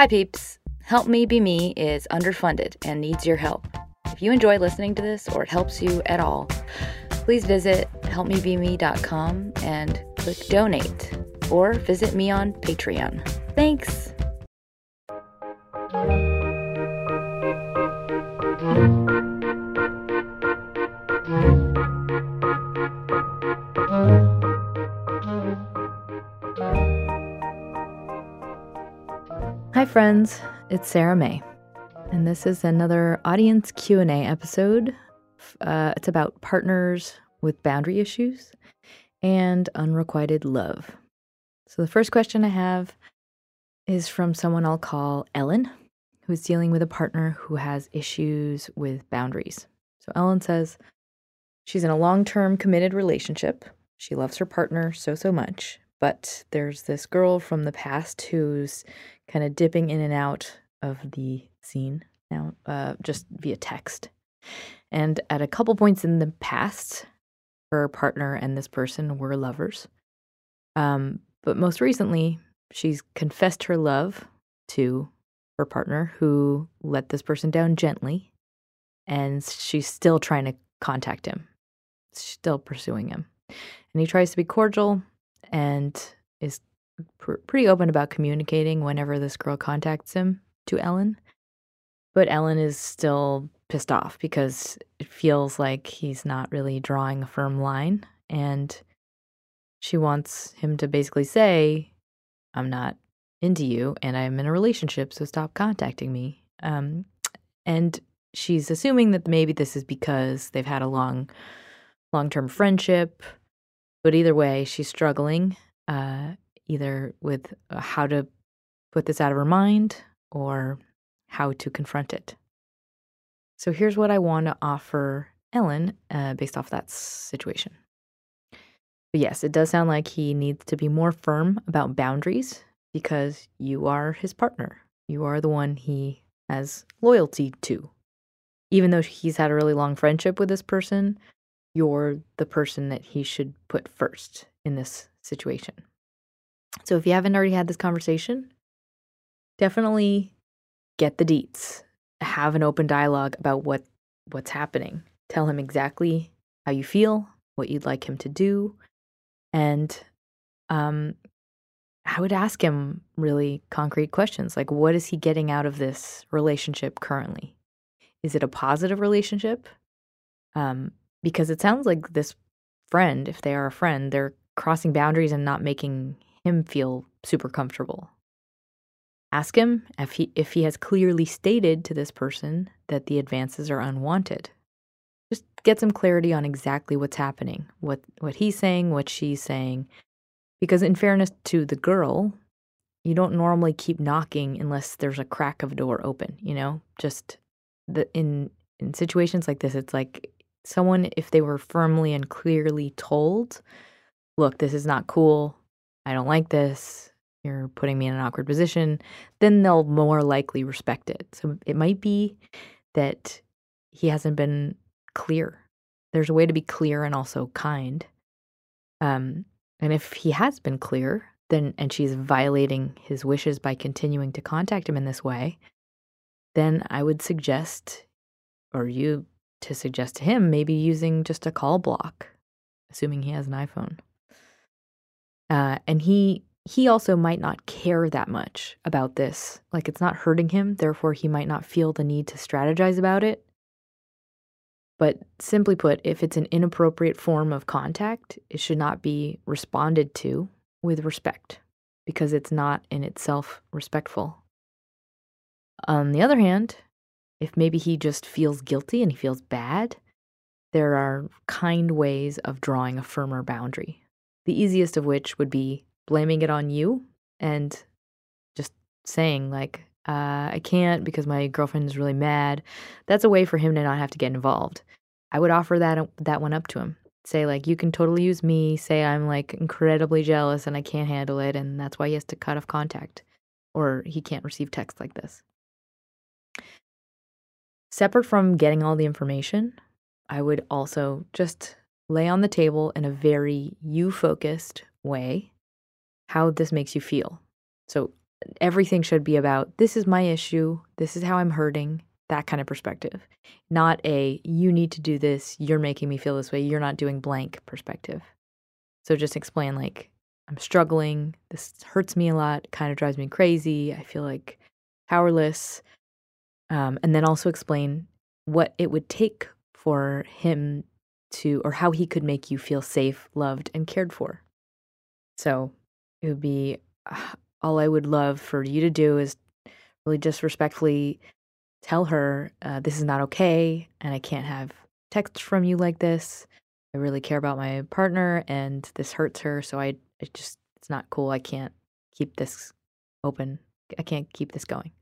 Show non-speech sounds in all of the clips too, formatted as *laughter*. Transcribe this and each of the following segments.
Hi, peeps. Help Me Be Me is underfunded and needs your help. If you enjoy listening to this or it helps you at all, please visit helpmebeme.com and click donate or visit me on Patreon. Thanks. Friends, it's Sarah May, and this is another audience Q&A episode. Uh, it's about partners with boundary issues and unrequited love. So the first question I have is from someone I'll call Ellen, who's dealing with a partner who has issues with boundaries. So Ellen says she's in a long-term committed relationship. She loves her partner so so much, but there's this girl from the past who's kind of dipping in and out of the scene now, uh, just via text. And at a couple points in the past, her partner and this person were lovers. Um, but most recently, she's confessed her love to her partner who let this person down gently. And she's still trying to contact him, still pursuing him. And he tries to be cordial and is pr- pretty open about communicating whenever this girl contacts him to Ellen. But Ellen is still pissed off because it feels like he's not really drawing a firm line. And she wants him to basically say, I'm not into you and I'm in a relationship, so stop contacting me. Um, and she's assuming that maybe this is because they've had a long, long term friendship. But either way, she's struggling uh, either with uh, how to put this out of her mind or how to confront it. So here's what I want to offer Ellen uh, based off that situation. But yes, it does sound like he needs to be more firm about boundaries because you are his partner. You are the one he has loyalty to. Even though he's had a really long friendship with this person, you're the person that he should put first in this situation. So if you haven't already had this conversation, definitely get the deets. Have an open dialogue about what what's happening. Tell him exactly how you feel, what you'd like him to do, and um I would ask him really concrete questions like what is he getting out of this relationship currently? Is it a positive relationship? Um because it sounds like this friend, if they are a friend, they're crossing boundaries and not making him feel super comfortable. Ask him if he if he has clearly stated to this person that the advances are unwanted. Just get some clarity on exactly what's happening, what what he's saying, what she's saying. Because in fairness to the girl, you don't normally keep knocking unless there's a crack of a door open, you know? Just the in in situations like this, it's like someone if they were firmly and clearly told, look, this is not cool. I don't like this. You're putting me in an awkward position, then they'll more likely respect it. So it might be that he hasn't been clear. There's a way to be clear and also kind. Um, and if he has been clear, then and she's violating his wishes by continuing to contact him in this way, then I would suggest, or you to suggest to him, maybe using just a call block, assuming he has an iPhone. Uh, and he he also might not care that much about this. Like it's not hurting him, therefore he might not feel the need to strategize about it. But simply put, if it's an inappropriate form of contact, it should not be responded to with respect because it's not in itself respectful. On the other hand, if maybe he just feels guilty and he feels bad, there are kind ways of drawing a firmer boundary. The easiest of which would be blaming it on you and just saying, like, uh, I can't because my girlfriend is really mad. That's a way for him to not have to get involved. I would offer that that one up to him. Say like you can totally use me. Say I'm like incredibly jealous and I can't handle it, and that's why he has to cut off contact, or he can't receive text like this. Separate from getting all the information, I would also just lay on the table in a very you focused way how this makes you feel. So, everything should be about this is my issue, this is how I'm hurting, that kind of perspective. Not a you need to do this, you're making me feel this way, you're not doing blank perspective. So just explain like I'm struggling, this hurts me a lot, kind of drives me crazy, I feel like powerless. Um, and then also explain what it would take for him to, or how he could make you feel safe, loved, and cared for. So it would be all I would love for you to do is really just respectfully tell her uh, this is not okay and I can't have texts from you like this. I really care about my partner and this hurts her. So I, it just, it's not cool. I can't keep this open. I can't keep this going.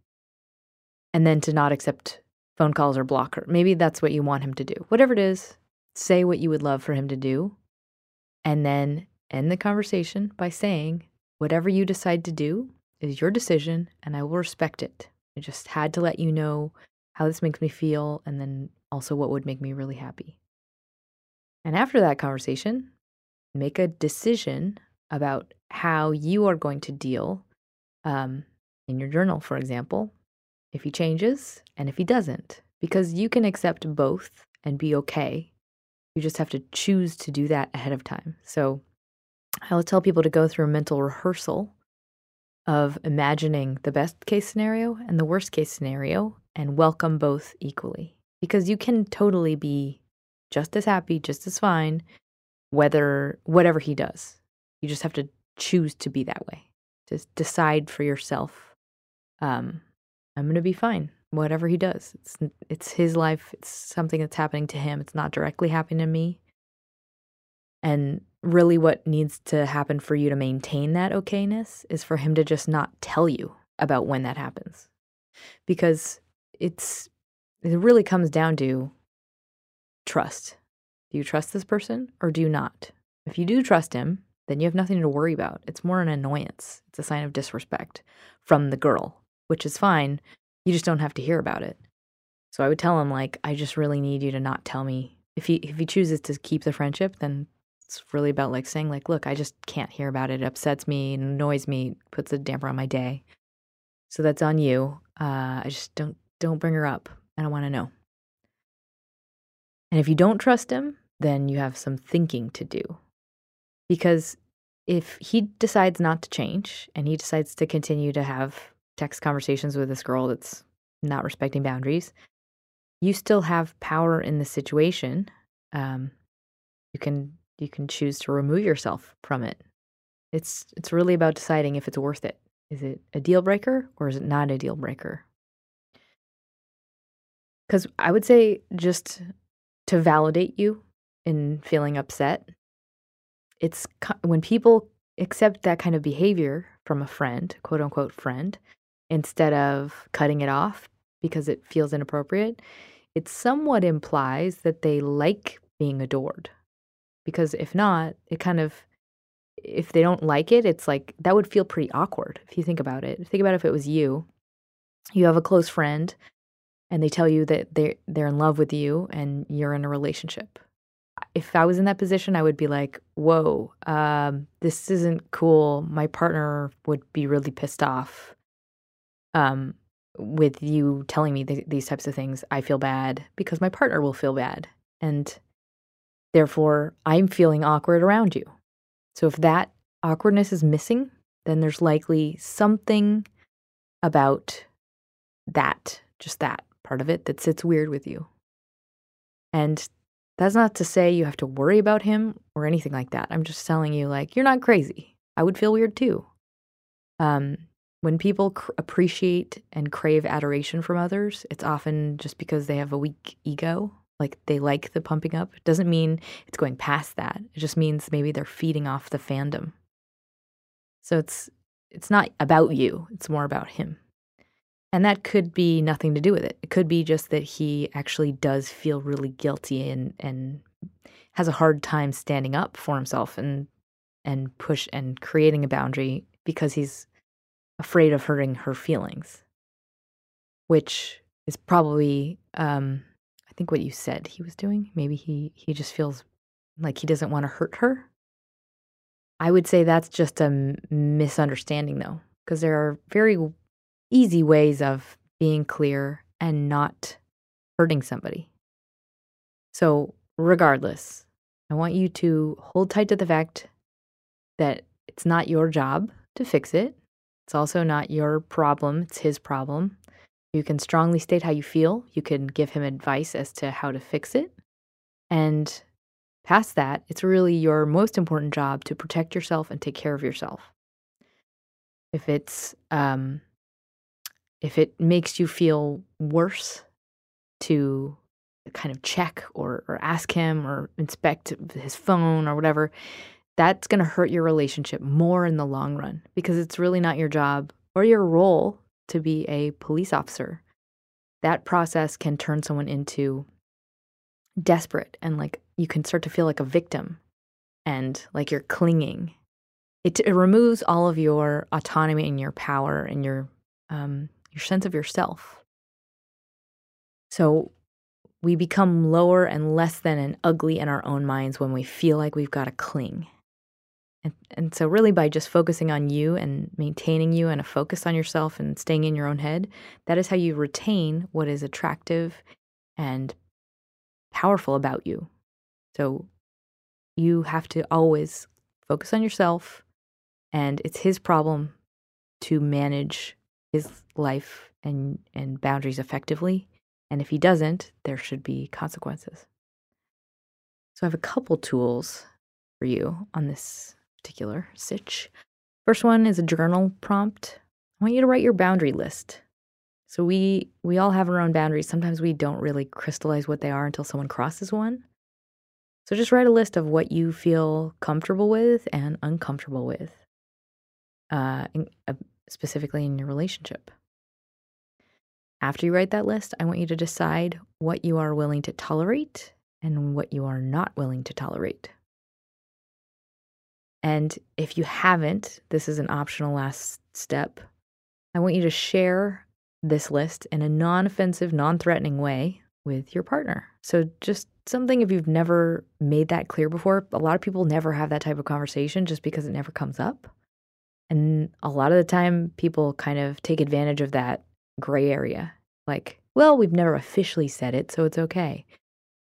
And then to not accept phone calls or block her. Maybe that's what you want him to do. Whatever it is, say what you would love for him to do. And then end the conversation by saying, Whatever you decide to do is your decision, and I will respect it. I just had to let you know how this makes me feel, and then also what would make me really happy. And after that conversation, make a decision about how you are going to deal um, in your journal, for example, if he changes and if he doesn't, because you can accept both and be okay. You just have to choose to do that ahead of time. So I will tell people to go through a mental rehearsal of imagining the best case scenario and the worst case scenario and welcome both equally. Because you can totally be just as happy, just as fine, whether whatever he does. You just have to choose to be that way. Just decide for yourself. Um, I'm gonna be fine, whatever he does. It's it's his life. It's something that's happening to him. It's not directly happening to me. And really what needs to happen for you to maintain that okayness is for him to just not tell you about when that happens. Because it's it really comes down to trust. Do you trust this person or do you not? If you do trust him, then you have nothing to worry about. It's more an annoyance. It's a sign of disrespect from the girl, which is fine. You just don't have to hear about it. So I would tell him like, I just really need you to not tell me. If he if he chooses to keep the friendship, then it's really about like saying like look i just can't hear about it it upsets me annoys me puts a damper on my day so that's on you uh, i just don't don't bring her up i don't want to know and if you don't trust him then you have some thinking to do because if he decides not to change and he decides to continue to have text conversations with this girl that's not respecting boundaries you still have power in the situation um, you can you can choose to remove yourself from it. It's it's really about deciding if it's worth it. Is it a deal breaker or is it not a deal breaker? Cuz I would say just to validate you in feeling upset, it's when people accept that kind of behavior from a friend, quote unquote friend, instead of cutting it off because it feels inappropriate, it somewhat implies that they like being adored because if not, it kind of if they don't like it, it's like that would feel pretty awkward if you think about it. Think about if it was you. You have a close friend and they tell you that they're, they're in love with you and you're in a relationship. If I was in that position, I would be like, "Whoa, um, this isn't cool. My partner would be really pissed off um, with you telling me th- these types of things. I feel bad because my partner will feel bad, and Therefore, I'm feeling awkward around you. So if that awkwardness is missing, then there's likely something about that, just that part of it, that sits weird with you. And that's not to say you have to worry about him or anything like that. I'm just telling you, like, you're not crazy. I would feel weird too. Um, when people cr- appreciate and crave adoration from others, it's often just because they have a weak ego like they like the pumping up doesn't mean it's going past that. It just means maybe they're feeding off the fandom. So it's it's not about you, it's more about him. And that could be nothing to do with it. It could be just that he actually does feel really guilty and and has a hard time standing up for himself and and push and creating a boundary because he's afraid of hurting her feelings, which is probably um, I think what you said he was doing. Maybe he he just feels like he doesn't want to hurt her. I would say that's just a misunderstanding though, because there are very easy ways of being clear and not hurting somebody. So, regardless, I want you to hold tight to the fact that it's not your job to fix it. It's also not your problem, it's his problem. You can strongly state how you feel. You can give him advice as to how to fix it. And past that, it's really your most important job to protect yourself and take care of yourself. If it's um, if it makes you feel worse to kind of check or, or ask him or inspect his phone or whatever, that's going to hurt your relationship more in the long run because it's really not your job or your role to be a police officer. That process can turn someone into desperate and like you can start to feel like a victim and like you're clinging. It, it removes all of your autonomy and your power and your um, your sense of yourself. So we become lower and less than and ugly in our own minds when we feel like we've got to cling. And, and so, really, by just focusing on you and maintaining you and a focus on yourself and staying in your own head, that is how you retain what is attractive and powerful about you. So, you have to always focus on yourself, and it's his problem to manage his life and, and boundaries effectively. And if he doesn't, there should be consequences. So, I have a couple tools for you on this particular sitch. First one is a journal prompt. I want you to write your boundary list. So we we all have our own boundaries. Sometimes we don't really crystallize what they are until someone crosses one. So just write a list of what you feel comfortable with and uncomfortable with, uh, in, uh, specifically in your relationship. After you write that list, I want you to decide what you are willing to tolerate and what you are not willing to tolerate. And if you haven't, this is an optional last step. I want you to share this list in a non offensive, non threatening way with your partner. So, just something if you've never made that clear before, a lot of people never have that type of conversation just because it never comes up. And a lot of the time, people kind of take advantage of that gray area. Like, well, we've never officially said it, so it's okay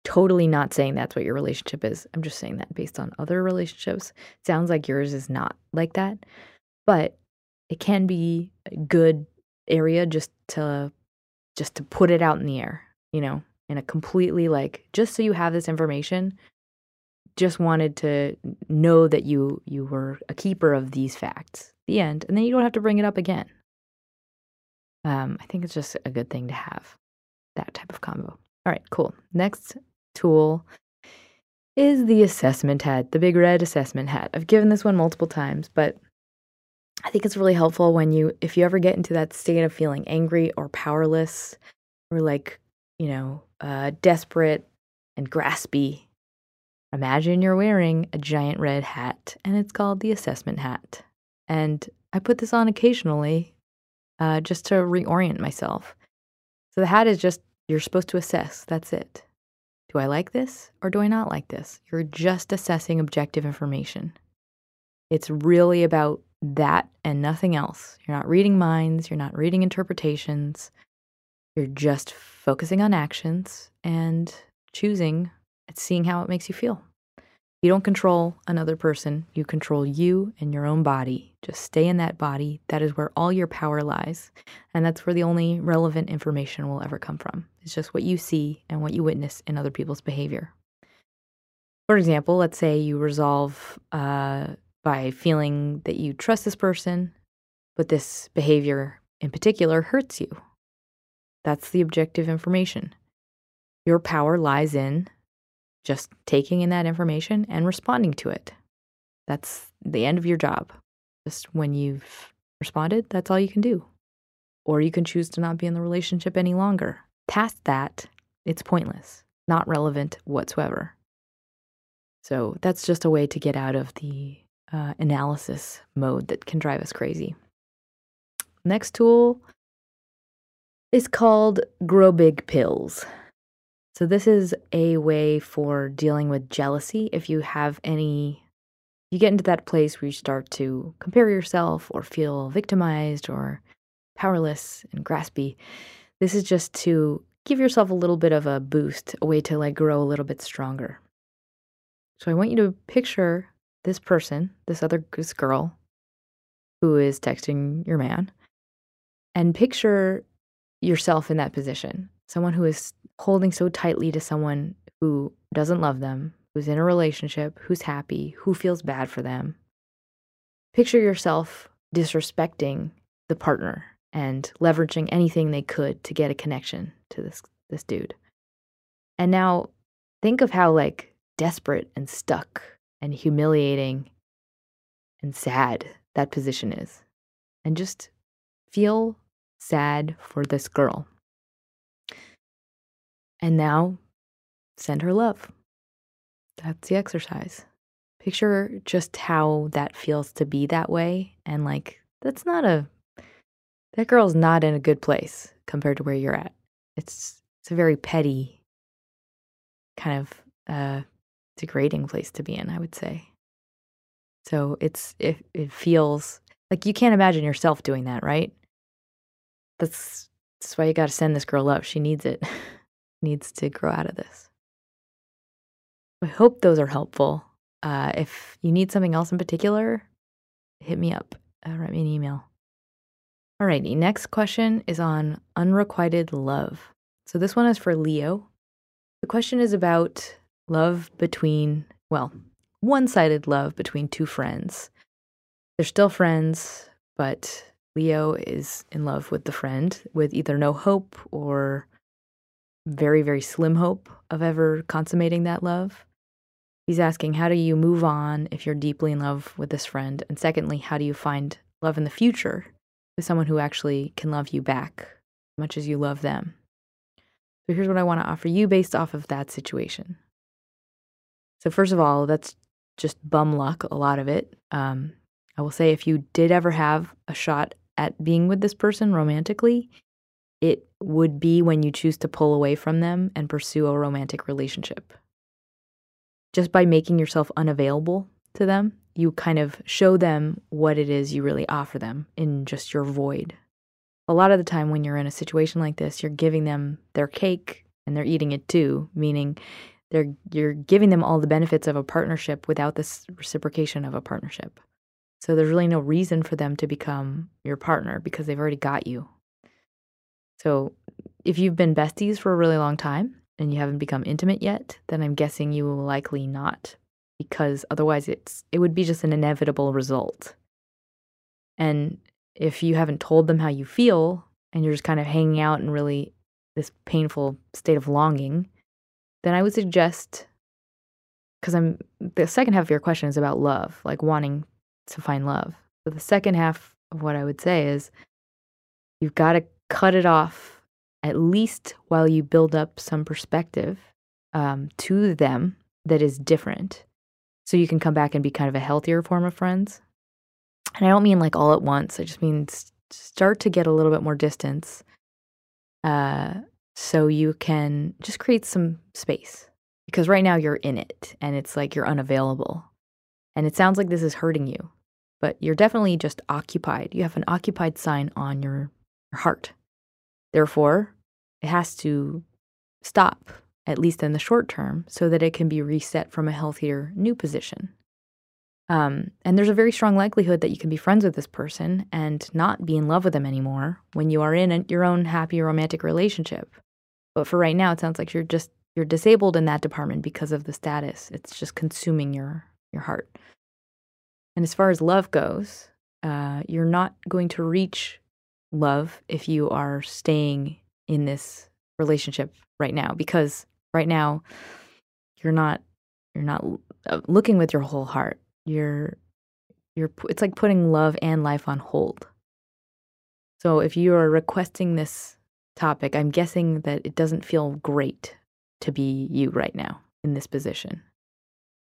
totally not saying that's what your relationship is. I'm just saying that based on other relationships. Sounds like yours is not like that. But it can be a good area just to just to put it out in the air, you know, in a completely like just so you have this information. Just wanted to know that you you were a keeper of these facts. The end. And then you don't have to bring it up again. Um, I think it's just a good thing to have that type of combo. All right, cool. Next tool is the assessment hat, the big red assessment hat. I've given this one multiple times, but I think it's really helpful when you, if you ever get into that state of feeling angry or powerless or like, you know, uh, desperate and graspy. Imagine you're wearing a giant red hat and it's called the assessment hat. And I put this on occasionally uh, just to reorient myself. So the hat is just, you're supposed to assess. That's it. Do I like this or do I not like this? You're just assessing objective information. It's really about that and nothing else. You're not reading minds, you're not reading interpretations. You're just focusing on actions and choosing and seeing how it makes you feel. You don't control another person, you control you and your own body. Just stay in that body. That is where all your power lies. And that's where the only relevant information will ever come from. It's just what you see and what you witness in other people's behavior. For example, let's say you resolve uh, by feeling that you trust this person, but this behavior in particular hurts you. That's the objective information. Your power lies in just taking in that information and responding to it. That's the end of your job. Just when you've responded, that's all you can do. Or you can choose to not be in the relationship any longer. Past that, it's pointless, not relevant whatsoever. So that's just a way to get out of the uh, analysis mode that can drive us crazy. Next tool is called Grow Big Pills. So, this is a way for dealing with jealousy if you have any you get into that place where you start to compare yourself or feel victimized or powerless and graspy, this is just to give yourself a little bit of a boost, a way to like grow a little bit stronger. So I want you to picture this person, this other this girl who is texting your man, and picture yourself in that position. Someone who is holding so tightly to someone who doesn't love them, who's in a relationship, who's happy, who feels bad for them. Picture yourself disrespecting the partner and leveraging anything they could to get a connection to this this dude. And now think of how like desperate and stuck and humiliating and sad that position is. And just feel sad for this girl. And now send her love. That's the exercise. Picture just how that feels to be that way. And like, that's not a, that girl's not in a good place compared to where you're at. It's, it's a very petty, kind of uh, degrading place to be in, I would say. So it's, it, it feels like you can't imagine yourself doing that, right? That's, that's why you got to send this girl up. She needs it, *laughs* needs to grow out of this. I hope those are helpful. Uh, if you need something else in particular, hit me up. Uh, write me an email. Alrighty, next question is on unrequited love. So this one is for Leo. The question is about love between, well, one sided love between two friends. They're still friends, but Leo is in love with the friend with either no hope or very, very slim hope of ever consummating that love. He's asking, how do you move on if you're deeply in love with this friend? And secondly, how do you find love in the future with someone who actually can love you back much as you love them? So here's what I want to offer you based off of that situation. So, first of all, that's just bum luck, a lot of it. Um, I will say if you did ever have a shot at being with this person romantically, it would be when you choose to pull away from them and pursue a romantic relationship just by making yourself unavailable to them, you kind of show them what it is you really offer them in just your void. A lot of the time, when you're in a situation like this, you're giving them their cake and they're eating it too, meaning they're you're giving them all the benefits of a partnership without this reciprocation of a partnership. So there's really no reason for them to become your partner because they've already got you. So if you've been besties for a really long time, and you haven't become intimate yet, then I'm guessing you will likely not, because otherwise it's it would be just an inevitable result. And if you haven't told them how you feel and you're just kind of hanging out in really this painful state of longing, then I would suggest because I'm the second half of your question is about love, like wanting to find love. So the second half of what I would say is you've got to cut it off at least while you build up some perspective um, to them that is different. So you can come back and be kind of a healthier form of friends. And I don't mean like all at once, I just mean start to get a little bit more distance uh, so you can just create some space. Because right now you're in it and it's like you're unavailable. And it sounds like this is hurting you, but you're definitely just occupied. You have an occupied sign on your, your heart. Therefore, it has to stop, at least in the short term, so that it can be reset from a healthier new position. Um, and there's a very strong likelihood that you can be friends with this person and not be in love with them anymore when you are in a, your own happy romantic relationship. But for right now, it sounds like you're just you're disabled in that department because of the status. It's just consuming your your heart. And as far as love goes, uh, you're not going to reach love if you are staying in this relationship right now because right now you're not you're not uh, looking with your whole heart. You're you're it's like putting love and life on hold. So if you are requesting this topic i'm guessing that it doesn't feel great to be you right now in this position.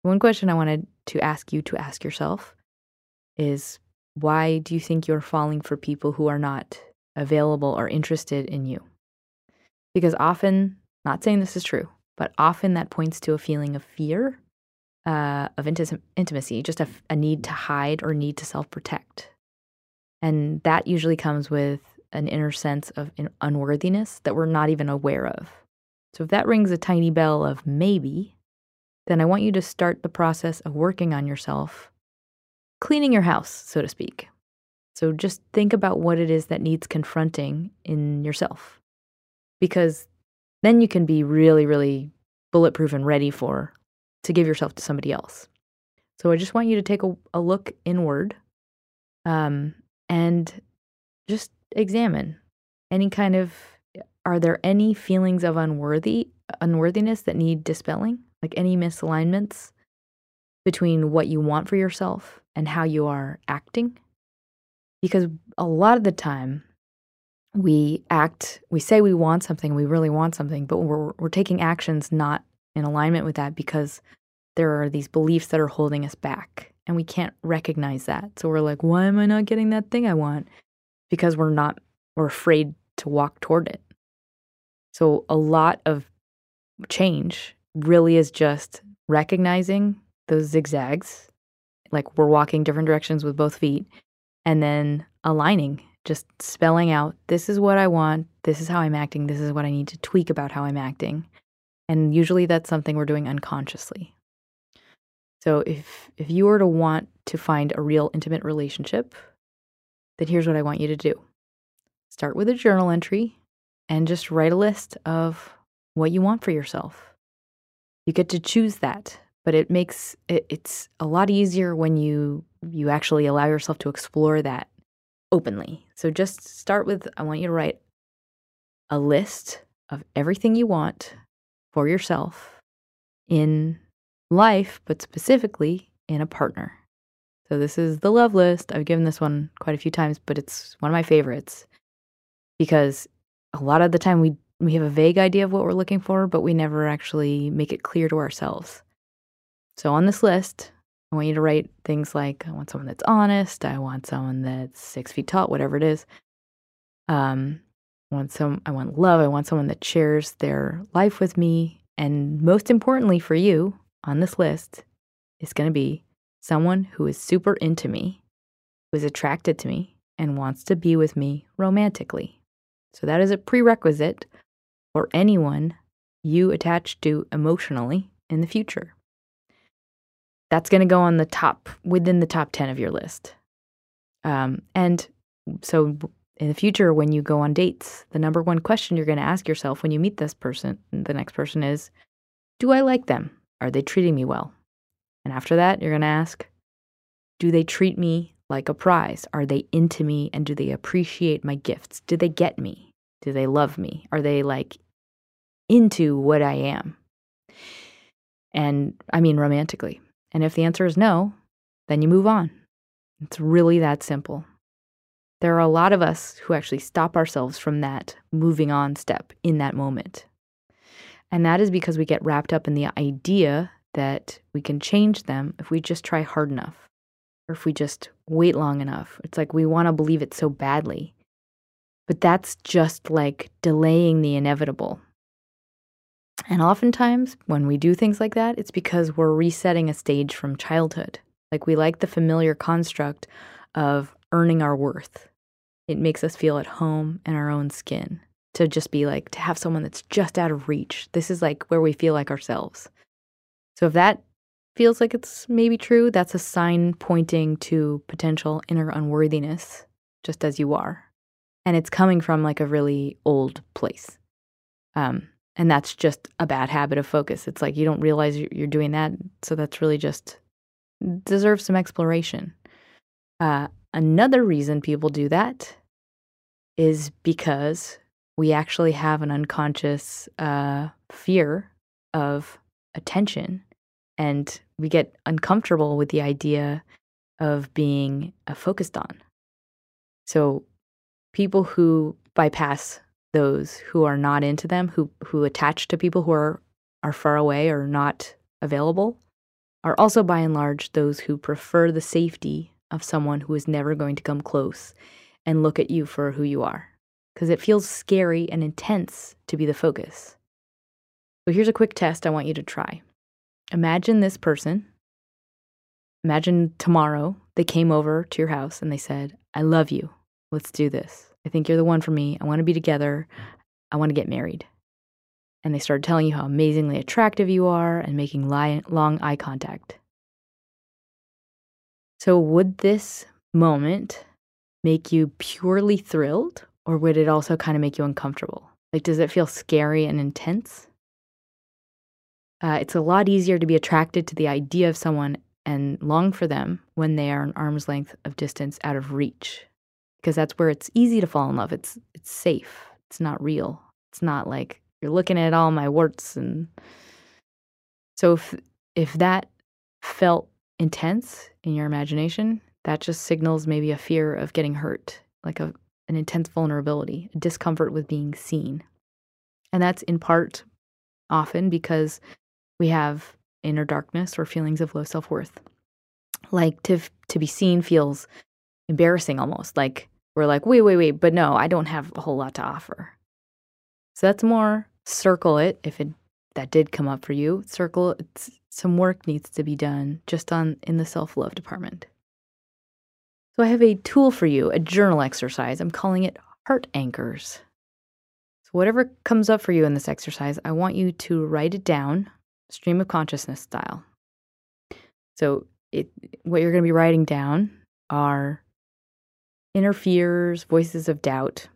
One question i wanted to ask you to ask yourself is why do you think you're falling for people who are not available or interested in you? Because often, not saying this is true, but often that points to a feeling of fear uh, of inti- intimacy, just a, a need to hide or need to self protect. And that usually comes with an inner sense of unworthiness that we're not even aware of. So if that rings a tiny bell of maybe, then I want you to start the process of working on yourself, cleaning your house, so to speak. So just think about what it is that needs confronting in yourself. Because then you can be really, really bulletproof and ready for to give yourself to somebody else. So I just want you to take a, a look inward um, and just examine any kind of are there any feelings of unworthy unworthiness that need dispelling like any misalignments between what you want for yourself and how you are acting? Because a lot of the time we act we say we want something we really want something but we're we're taking actions not in alignment with that because there are these beliefs that are holding us back and we can't recognize that. So we're like why am i not getting that thing i want? Because we're not we're afraid to walk toward it. So a lot of change really is just recognizing those zigzags, like we're walking different directions with both feet, and then aligning, just spelling out this is what I want, this is how I'm acting, this is what I need to tweak about how I'm acting. And usually that's something we're doing unconsciously. So if if you were to want to find a real intimate relationship, then here's what I want you to do start with a journal entry and just write a list of what you want for yourself. You get to choose that, but it makes it, it's a lot easier when you you actually allow yourself to explore that openly. So just start with I want you to write a list of everything you want for yourself in life, but specifically in a partner. So this is the love list. I've given this one quite a few times, but it's one of my favorites because a lot of the time we we have a vague idea of what we're looking for, but we never actually make it clear to ourselves. So on this list, I want you to write things like I want someone that's honest, I want someone that's six feet tall, whatever it is. Um, I want some I want love, I want someone that shares their life with me. And most importantly for you on this list is gonna be someone who is super into me, who is attracted to me, and wants to be with me romantically. So that is a prerequisite for anyone you attach to emotionally in the future. That's going to go on the top, within the top 10 of your list. Um, and so in the future, when you go on dates, the number one question you're going to ask yourself when you meet this person, the next person is, Do I like them? Are they treating me well? And after that, you're going to ask, do they treat me like a prize? Are they into me and do they appreciate my gifts? Do they get me? Do they love me? Are they like into what I am? And I mean romantically. And if the answer is no, then you move on. It's really that simple. There are a lot of us who actually stop ourselves from that moving on step in that moment. And that is because we get wrapped up in the idea that we can change them if we just try hard enough or if we just wait long enough. It's like we want to believe it so badly. But that's just like delaying the inevitable. And oftentimes, when we do things like that, it's because we're resetting a stage from childhood. Like we like the familiar construct of earning our worth. It makes us feel at home in our own skin to just be like, to have someone that's just out of reach. This is like where we feel like ourselves. So if that feels like it's maybe true, that's a sign pointing to potential inner unworthiness, just as you are. And it's coming from like a really old place. Um, and that's just a bad habit of focus. It's like you don't realize you're doing that. So that's really just deserves some exploration. Uh, another reason people do that is because we actually have an unconscious uh, fear of attention and we get uncomfortable with the idea of being uh, focused on. So people who bypass those who are not into them, who who attach to people who are are far away or not available, are also by and large those who prefer the safety of someone who is never going to come close and look at you for who you are. Because it feels scary and intense to be the focus. So here's a quick test I want you to try. Imagine this person imagine tomorrow they came over to your house and they said, I love you. Let's do this. I think you're the one for me. I want to be together. I want to get married. And they started telling you how amazingly attractive you are and making li- long eye contact. So, would this moment make you purely thrilled, or would it also kind of make you uncomfortable? Like, does it feel scary and intense? Uh, it's a lot easier to be attracted to the idea of someone and long for them when they are an arm's length of distance out of reach, because that's where it's easy to fall in love. It's it's safe. It's not real. It's not like you're looking at all my warts and so if if that felt intense in your imagination, that just signals maybe a fear of getting hurt, like a, an intense vulnerability, a discomfort with being seen. And that's in part often because we have inner darkness or feelings of low self worth. Like to, to be seen feels embarrassing almost. Like we're like, wait, wait, wait, but no, I don't have a whole lot to offer. So that's more circle it if it that did come up for you. Circle it's some work needs to be done just on in the self-love department. So I have a tool for you, a journal exercise. I'm calling it heart anchors. So whatever comes up for you in this exercise, I want you to write it down, stream of consciousness style. So it what you're going to be writing down are inner fears, voices of doubt,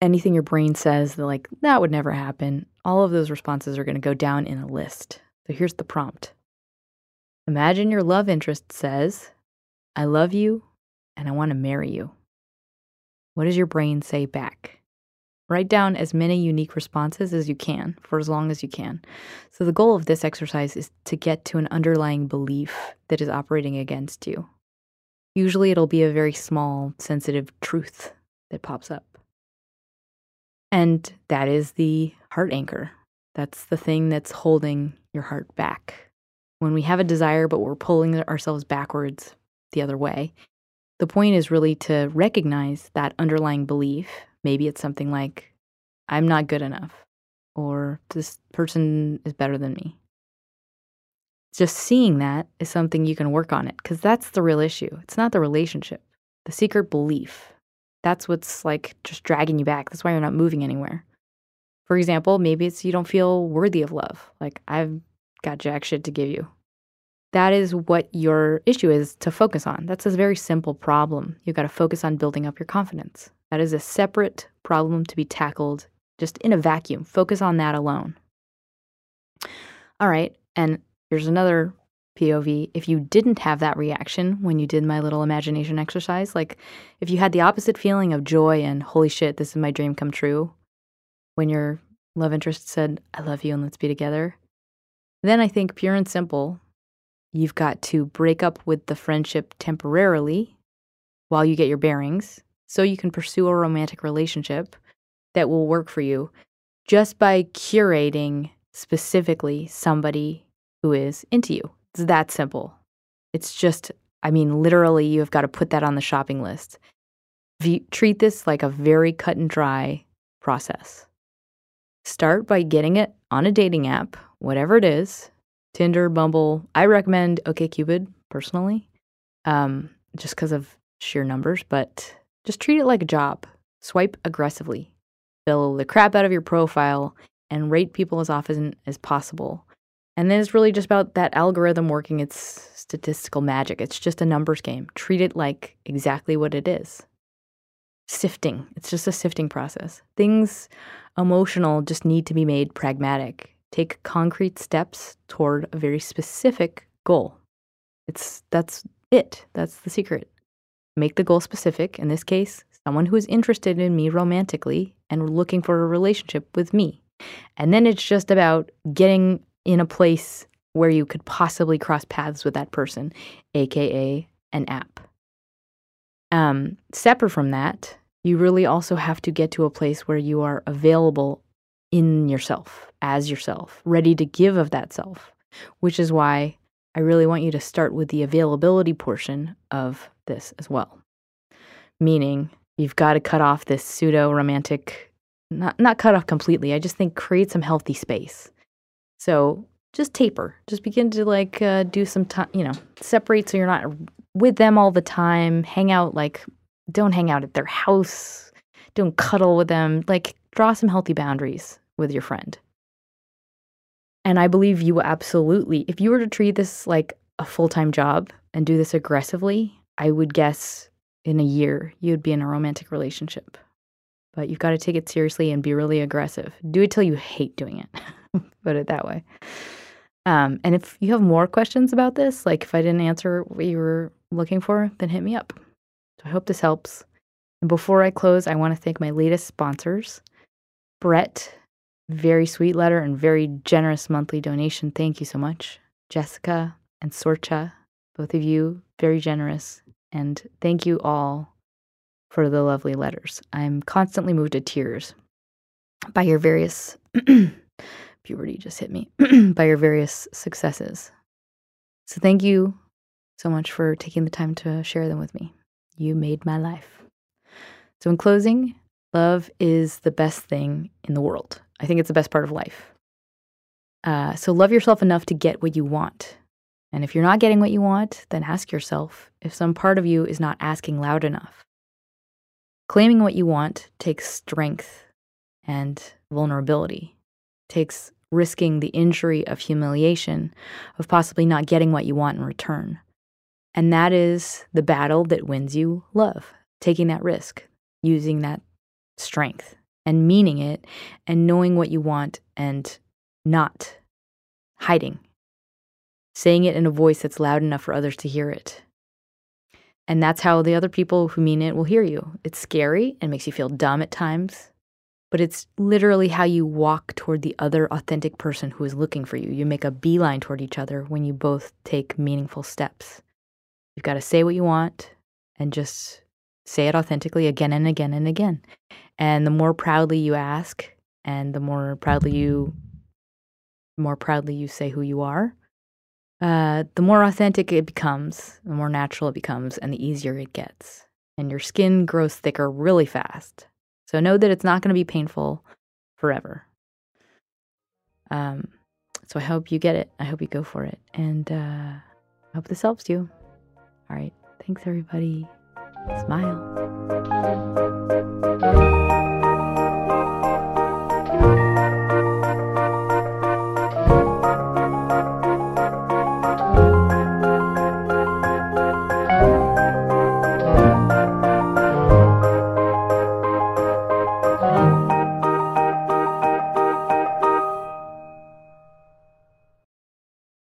anything your brain says that like that would never happen. All of those responses are going to go down in a list. So here's the prompt Imagine your love interest says, I love you and I want to marry you. What does your brain say back? Write down as many unique responses as you can for as long as you can. So, the goal of this exercise is to get to an underlying belief that is operating against you. Usually, it'll be a very small, sensitive truth that pops up. And that is the heart anchor. That's the thing that's holding your heart back. When we have a desire, but we're pulling ourselves backwards the other way, the point is really to recognize that underlying belief. Maybe it's something like, I'm not good enough, or this person is better than me. Just seeing that is something you can work on it because that's the real issue. It's not the relationship, the secret belief. That's what's like just dragging you back. That's why you're not moving anywhere. For example, maybe it's you don't feel worthy of love. Like, I've got jack shit to give you. That is what your issue is to focus on. That's a very simple problem. You've got to focus on building up your confidence. That is a separate problem to be tackled just in a vacuum. Focus on that alone. All right. And here's another POV. If you didn't have that reaction when you did my little imagination exercise, like if you had the opposite feeling of joy and holy shit, this is my dream come true, when your love interest said, I love you and let's be together, then I think pure and simple, you've got to break up with the friendship temporarily while you get your bearings so you can pursue a romantic relationship that will work for you just by curating specifically somebody who is into you. It's that simple. It's just, I mean, literally, you have got to put that on the shopping list. treat this like a very cut and dry process. Start by getting it on a dating app, whatever it is Tinder, Bumble. I recommend OKCupid personally, um, just because of sheer numbers, but just treat it like a job. Swipe aggressively. Fill the crap out of your profile and rate people as often as possible. And then it's really just about that algorithm working its statistical magic. It's just a numbers game. Treat it like exactly what it is sifting. It's just a sifting process. Things emotional just need to be made pragmatic. Take concrete steps toward a very specific goal. It's that's it. That's the secret. Make the goal specific. In this case, someone who is interested in me romantically and looking for a relationship with me. And then it's just about getting in a place where you could possibly cross paths with that person, aka an app. Um, separate from that, you really also have to get to a place where you are available in yourself, as yourself, ready to give of that self, which is why I really want you to start with the availability portion of this as well. Meaning, you've got to cut off this pseudo romantic, not, not cut off completely. I just think create some healthy space. So just taper. Just begin to like uh, do some time, you know, separate so you're not with them all the time. Hang out like, don't hang out at their house. Don't cuddle with them. Like, draw some healthy boundaries with your friend. And I believe you absolutely, if you were to treat this like a full time job and do this aggressively, I would guess in a year you'd be in a romantic relationship. But you've got to take it seriously and be really aggressive. Do it till you hate doing it. *laughs* *laughs* Put it that way. Um, and if you have more questions about this, like if I didn't answer what you were looking for, then hit me up. So I hope this helps. And before I close, I want to thank my latest sponsors Brett, very sweet letter and very generous monthly donation. Thank you so much. Jessica and Sorcha, both of you, very generous. And thank you all for the lovely letters. I'm constantly moved to tears by your various *clears throat* puberty just hit me *clears throat* by your various successes. So thank you so much for taking the time to share them with me. You made my life. So, in closing, love is the best thing in the world. I think it's the best part of life. Uh, so, love yourself enough to get what you want. And if you're not getting what you want, then ask yourself if some part of you is not asking loud enough. Claiming what you want takes strength and vulnerability, takes risking the injury of humiliation, of possibly not getting what you want in return. And that is the battle that wins you love, taking that risk, using that strength and meaning it and knowing what you want and not hiding, saying it in a voice that's loud enough for others to hear it. And that's how the other people who mean it will hear you. It's scary and makes you feel dumb at times but it's literally how you walk toward the other authentic person who is looking for you. You make a beeline toward each other when you both take meaningful steps. You've got to say what you want and just say it authentically again and again and again. And the more proudly you ask and the more proudly you more proudly you say who you are, uh, the more authentic it becomes, the more natural it becomes, and the easier it gets. And your skin grows thicker really fast. So know that it's not going to be painful forever. Um, so I hope you get it. I hope you go for it. And uh, I hope this helps you. All right. Thanks, everybody. Smile.